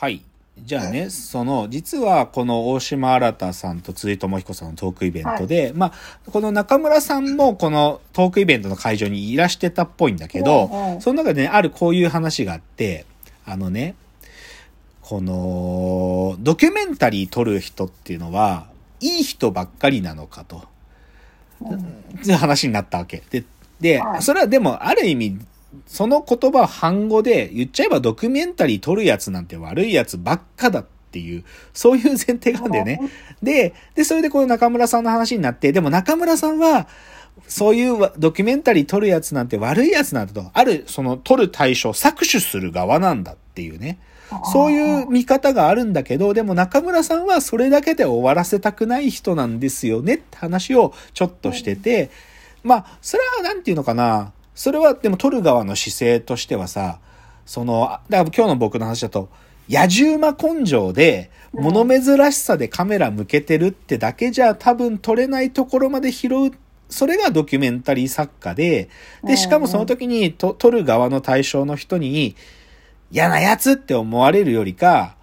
はい。じゃあね、その、実はこの大島新さんと辻智彦さんのトークイベントで、まあ、この中村さんもこのトークイベントの会場にいらしてたっぽいんだけど、うんうんその中でね、あるこういう話があって、あのね、この、ドキュメンタリー撮る人っていうのは、いい人ばっかりなのかと。う話になったわけ。で、では、いそれはでもある意味、その言葉を反語で言っちゃえばドキュメンタリー撮るやつなんて悪いやつばっかだっていう、そういう前提があるんだよね。で、で、それでこの中村さんの話になって、でも中村さんは、そういうドキュメンタリー撮るやつなんて悪いやつなんだと、ある、その撮る対象を搾取する側なんだっていうね。そういう見方があるんだけど、でも中村さんはそれだけで終わらせたくない人なんですよねって話をちょっとしてて、まあ、それはなんていうのかな。それはでも撮る側の姿勢としてはさ、その、あだから今日の僕の話だと、野獣馬根性で、物珍しさでカメラ向けてるってだけじゃ多分撮れないところまで拾う。それがドキュメンタリー作家で、で、しかもその時にと撮る側の対象の人に、嫌なやつって思われるよりか、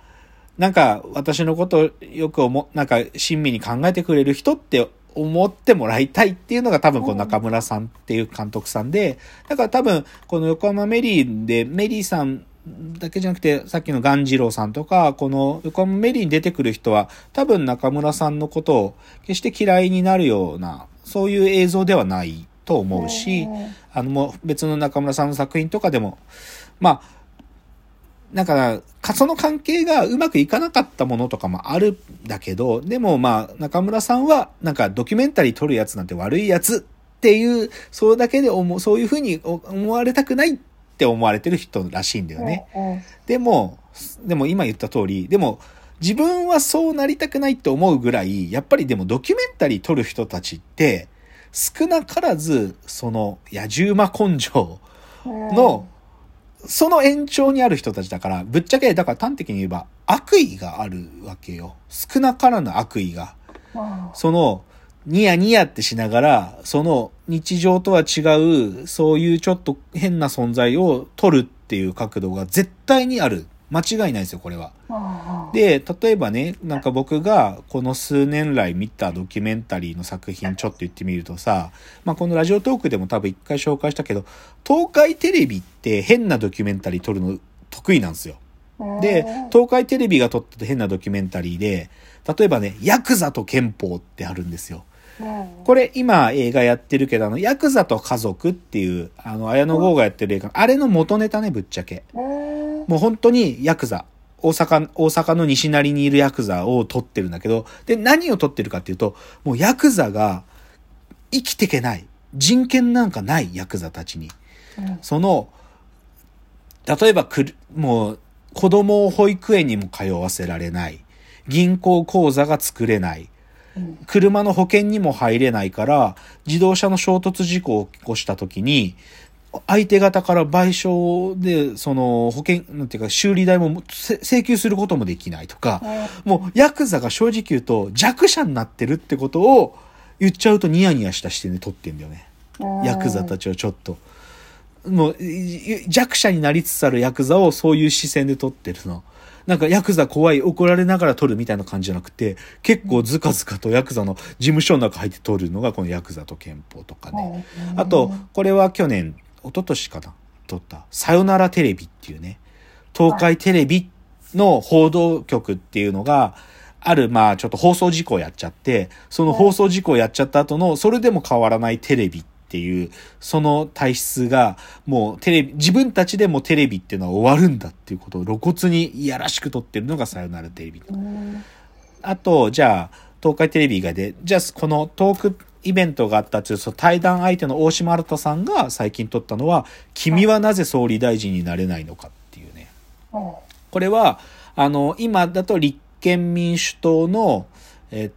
なんか私のことよく思、なんか親身に考えてくれる人って思ってもらいたいっていうのが多分この中村さんっていう監督さんで、だから多分この横浜メリーでメリーさんだけじゃなくてさっきの鴈治郎さんとか、この横浜メリーに出てくる人は多分中村さんのことを決して嫌いになるような、そういう映像ではないと思うし、あのもう別の中村さんの作品とかでも、まあ、なんか、かその関係がうまくいかなかったものとかもあるんだけど、でもまあ、中村さんは、なんかドキュメンタリー撮るやつなんて悪いやつっていう、それだけで思う、そういうふうに思われたくないって思われてる人らしいんだよね。でも、でも今言った通り、でも、自分はそうなりたくないって思うぐらい、やっぱりでもドキュメンタリー撮る人たちって、少なからず、その、野獣馬根性の、その延長にある人たちだから、ぶっちゃけ、だから端的に言えば、悪意があるわけよ。少なからぬ悪意が。その、ニヤニヤってしながら、その日常とは違う、そういうちょっと変な存在を取るっていう角度が絶対にある。間違いないですよ、これは。で、例えばね、なんか僕がこの数年来見たドキュメンタリーの作品ちょっと言ってみるとさ、まあこのラジオトークでも多分一回紹介したけど、東海テレビって変なドキュメンタリー撮るの得意なんですよ。で、東海テレビが撮ってた変なドキュメンタリーで、例えばね、ヤクザと憲法ってあるんですよ。これ今映画やってるけど、あの、ヤクザと家族っていう、あの、綾野剛がやってる映画、あれの元ネタね、ぶっちゃけ。もう本当にヤクザ。大阪、大阪の西成にいるヤクザを撮ってるんだけど、で、何を撮ってるかっていうと、もうヤクザが生きていけない。人権なんかないヤクザたちに。その、例えばくる、もう、子供を保育園にも通わせられない。銀行口座が作れない。車の保険にも入れないから、自動車の衝突事故を起こした時に、相手方から賠償で、その保険、なんていうか修理代もせ請求することもできないとか、もうヤクザが正直言うと弱者になってるってことを言っちゃうとニヤニヤした視点で撮ってんだよね。ヤクザたちをちょっと。もうい弱者になりつつあるヤクザをそういう視線で撮ってるの。なんかヤクザ怖い怒られながら撮るみたいな感じじゃなくて、結構ズカズカとヤクザの事務所の中入って撮るのがこのヤクザと憲法とかね。あと、これは去年、一昨年かな？撮った、さよならテレビっていうね、東海テレビの報道局っていうのが、ある、まあ、ちょっと放送事故をやっちゃって、その放送事故をやっちゃった後の、それでも変わらないテレビっていう、その体質が、もうテレビ、自分たちでもテレビっていうのは終わるんだっていうことを露骨にいやらしく撮ってるのがさよならテレビ。あと、じゃあ、東海テレビ以外で、じゃあ、このトークイベントがあったっていう、その対談相手の大島新さんが最近撮ったのは、君はなぜ総理大臣になれないのかっていうね。これは、あの、今だと立憲民主党の、えっ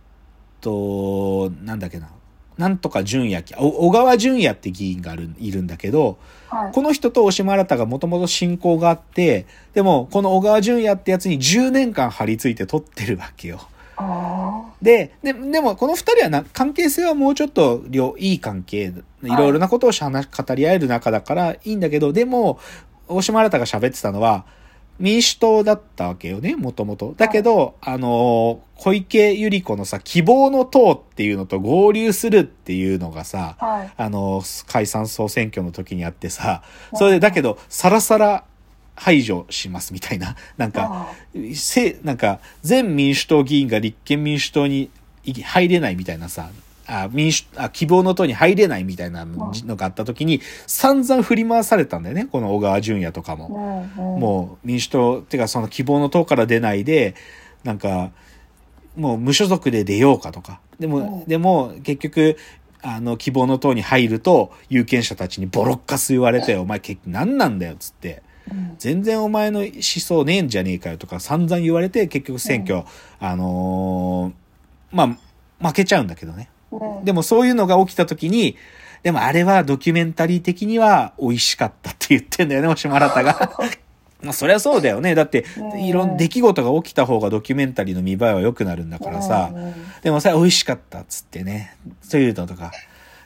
と、なんだっけな。なんとか純也、お小川純也って議員があるいるんだけど、この人と大島新がもともと親交があって、でも、この小川純也ってやつに10年間張り付いて撮ってるわけよ。で、で、でもこの二人はな、関係性はもうちょっと良いい関係、いろいろなことをしゃな語り合える仲だからいいんだけど、でも、大島新が喋ってたのは、民主党だったわけよね、もともと。だけど、あの、小池百合子のさ、希望の党っていうのと合流するっていうのがさ、はい。あの、解散総選挙の時にあってさ、それでだけど、さらさら排除しますみたいな。なんか、あせ、なんか、全民主党議員が立憲民主党に入れないみたいなさ、あ民主あ希望の党に入れないみたいなのがあった時に、散々振り回されたんだよね、この小川淳也とかうも。もう民主党、ってかその希望の党から出ないで、なんか、もう無所属で出ようかとか。でも、うんでも結局、あの、希望の党に入ると、有権者たちにボロッカス言われて、お前結局何なんだよ、つって。うん全然お前の思想ねえんじゃねえかよとか散々言われて、結局選挙、あのーまあ、負けちゃうんだけどね。うんでもそういうのが起きた時に、でもあれはドキュメンタリー的には美味しかったって言ってんだよね、押島新が。まあそりゃそうだよね。だってう、んいろんな出来事が起きた方がドキュメンタリーの見栄えは良くなるんだからさ。うんうんでもそれは美味しかったっつってね。そういうのとか。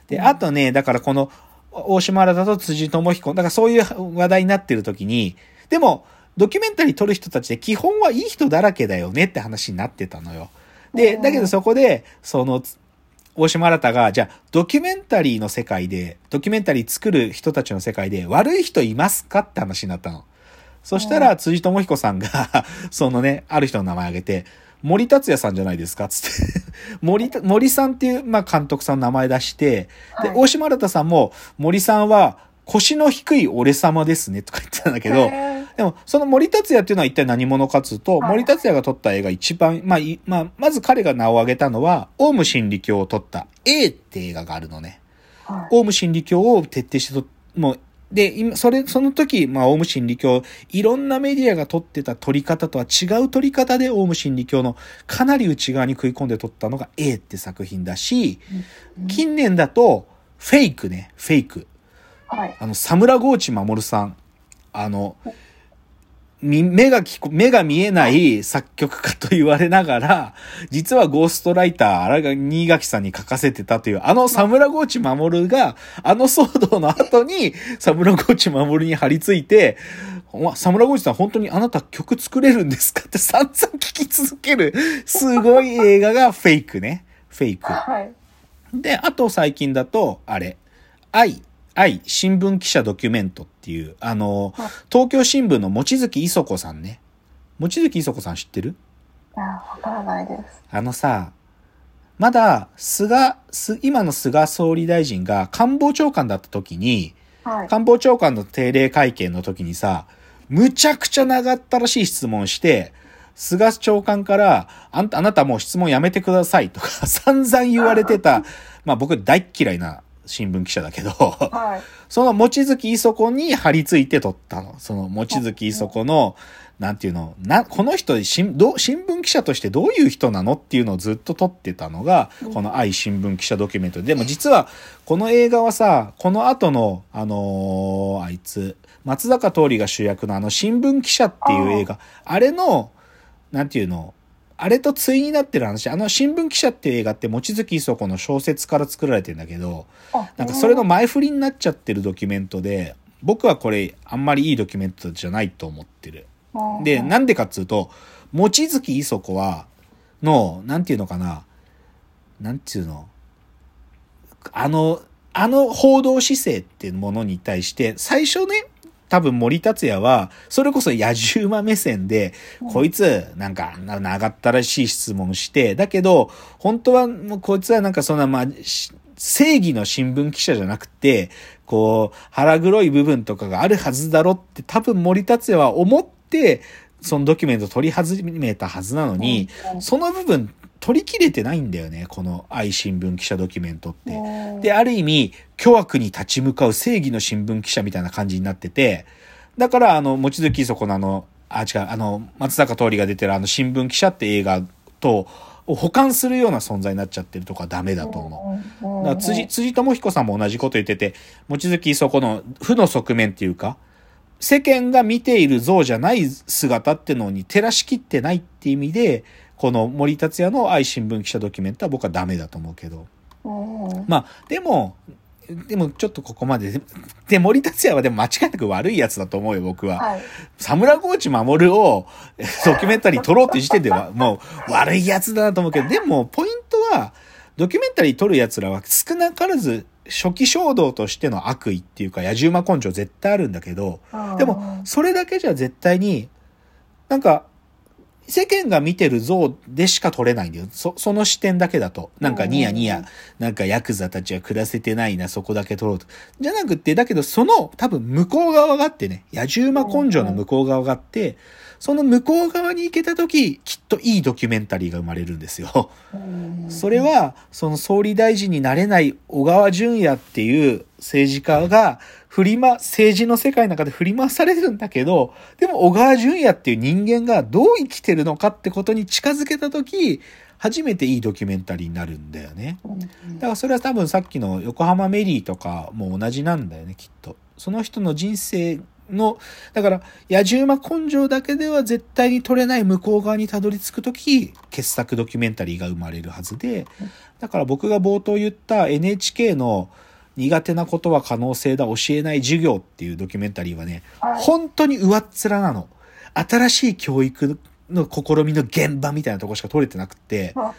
で、あとね、だからこの、大島新と辻智彦、だからそういう話題になってる時に、でも、ドキュメンタリー撮る人たちで基本はいい人だらけだよねって話になってたのよ。で、うんだけどそこで、その、大島新が、じゃあ、ドキュメンタリーの世界で、ドキュメンタリー作る人たちの世界で悪い人いますかって話になったの。そしたら、辻智彦さんが、そのね、ある人の名前挙げて、森達也さんじゃないですか？つって。森た、森さんっていう、まあ、監督さんの名前出して、で、はい。大島新さんも、森さんは、腰の低い俺様ですね、とか言ってたんだけど、でも、その森達也っていうのは一体何者かっつうと、はい。森達也が撮った映画一番、まあ、いまあ、まず彼が名を挙げたのは、オウム真理教を撮った A って映画があるのね。はい。オウム真理教を徹底してと、もう、で、今、それ、その時、まあ、オウム真理教、いろんなメディアが撮ってた撮り方とは違う撮り方で、オウム真理教のかなり内側に食い込んで撮ったのが A って作品だし、近年だと、フェイクね、フェイク。はい。あの、サムラゴーチ守さん。あの、み目が聞こ、目が見えない作曲家と言われながら、実はゴーストライター、荒が新垣さんに書かせてたという、あのサムラゴーチ守が、あの騒動の後に、サムラゴーチ守に張り付いて、サムラゴーチさん本当にあなた曲作れるんですかって散々聞き続ける、すごい映画がフェイクね。フェイク。はい。で、あと最近だと、あれ、愛、愛、新聞記者ドキュメントっていう、あのはい、東京新聞の望月磯子さんね。望月磯子さん知ってる？あわからないです。あのさ、まだ、菅、す今の菅総理大臣が官房長官だった時に、はい。官房長官の定例会見の時にさ、むちゃくちゃ長ったらしい質問して、菅長官から、あんた、あなたもう質問やめてくださいとか 散々言われてた、まあ僕大っ嫌いな新聞記者だけど、はい。その望月磯子に張り付いて撮ったの。その望月磯子の、なんていうの、な、この人新どう新聞記者としてどういう人なのっていうのをずっと撮ってたのが、この愛新聞記者ドキュメントで。でも実は、この映画はさ、この後の、あのーあいつ、松坂桃李が主役のあの新聞記者っていう映画、あれの、なんていうの、あれと対になってる話、あの新聞記者っていう映画って望月磯子の小説から作られてるんだけど、あなんかそれの前振りになっちゃってるドキュメントで、僕はこれあんまりいいドキュメントじゃないと思ってる。うんで、なんでかっつうと、望月磯子は、の、なんていうのかな、なんていうの、あの、あの報道姿勢っていうものに対して、最初ね、多分森達也は、それこそ野獣馬目線で、こいつ、なんか、な長ったらしい質問して、だけど、本当は、もうこいつはなんかそんな、まあ、し正義の新聞記者じゃなくて、こう、腹黒い部分とかがあるはずだろって多分森達也は思って、そのドキュメント取り始めたはずなのに、うん。その部分取り切れてないんだよね、この愛新聞記者ドキュメントって。うんで、ある意味、巨悪に立ち向かう正義の新聞記者みたいな感じになってて、だから、あの、望月磯子のあの、あ、違う、あの、松坂桃李が出てるあの新聞記者って映画と、を補完するような存在になっちゃってるとかダメだと思う。うん。だから辻、辻智彦さんも同じこと言ってて、望月磯子の負の側面っていうか、世間が見ている像じゃない姿ってのに照らしきってないっていう意味で、この森達也の愛新聞記者ドキュメントは僕はダメだと思うけど。うん。まあ、でも、でもちょっとここまで。で、森達也はでも間違いなく悪いやつだと思うよ、僕は。はい。サムラゴーチ守るをドキュメンタリー撮ろうって時点では もう悪いやつだなと思うけど、でもポイントは、ドキュメンタリー撮る奴らは少なからず初期衝動としての悪意っていうか野獣馬根性絶対あるんだけど、でも、それだけじゃ絶対に、なんか、世間が見てる像でしか撮れないんだよ。そ、その視点だけだと。なんかニヤニヤ、なんかヤクザたちは暮らせてないな、そこだけ撮ろうと。じゃなくって、だけどその多分向こう側があってね、野獣馬根性の向こう側があって、その向こう側に行けた時、きっといいドキュメンタリーが生まれるんですよ。うんそれ、は、その総理大臣になれない小川淳也っていう政治家が振りま、政治の世界の中で振り回されるんだけど、でも小川淳也っていう人間がどう生きてるのかってことに近づけたとき、初めていいドキュメンタリーになるんだよね。うんだからそれは多分さっきの横浜メリーとかも同じなんだよね、きっと。その人の人生の、だから、野獣馬根性だけでは絶対に取れない向こう側にたどり着くとき、傑作ドキュメンタリーが生まれるはずで、だから僕が冒頭言った NHK の苦手なことは可能性だ、教えない授業っていうドキュメンタリーはね、はい。本当に上っ面なの。新しい教育の試みの現場みたいなとこしか撮れてなくて、あ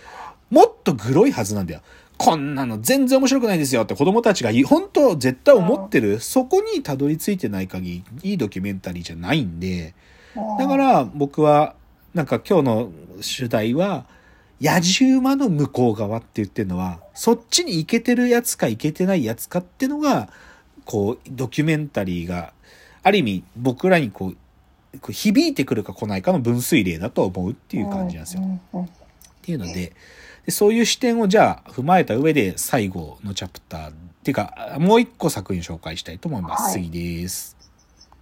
もっとグロいはずなんだよ。こんなの全然面白くないですよって子供たちがい本当絶対思ってる、そこにたどり着いてない限りいいドキュメンタリーじゃないんで、だか、ら僕はなんか今日の主題は野獣馬の向こう側って言ってるのはそっちに行けてるやつか行けてないやつかってのがこうドキュメンタリーがある意味僕らにこうこう響いてくるか来ないかの分水嶺だと思うっていう感じなんですよ。っていうのででそういう視点をじゃあ踏まえた上で最後のチャプターっていうかもう一個作品紹介したいと思います。はい次です。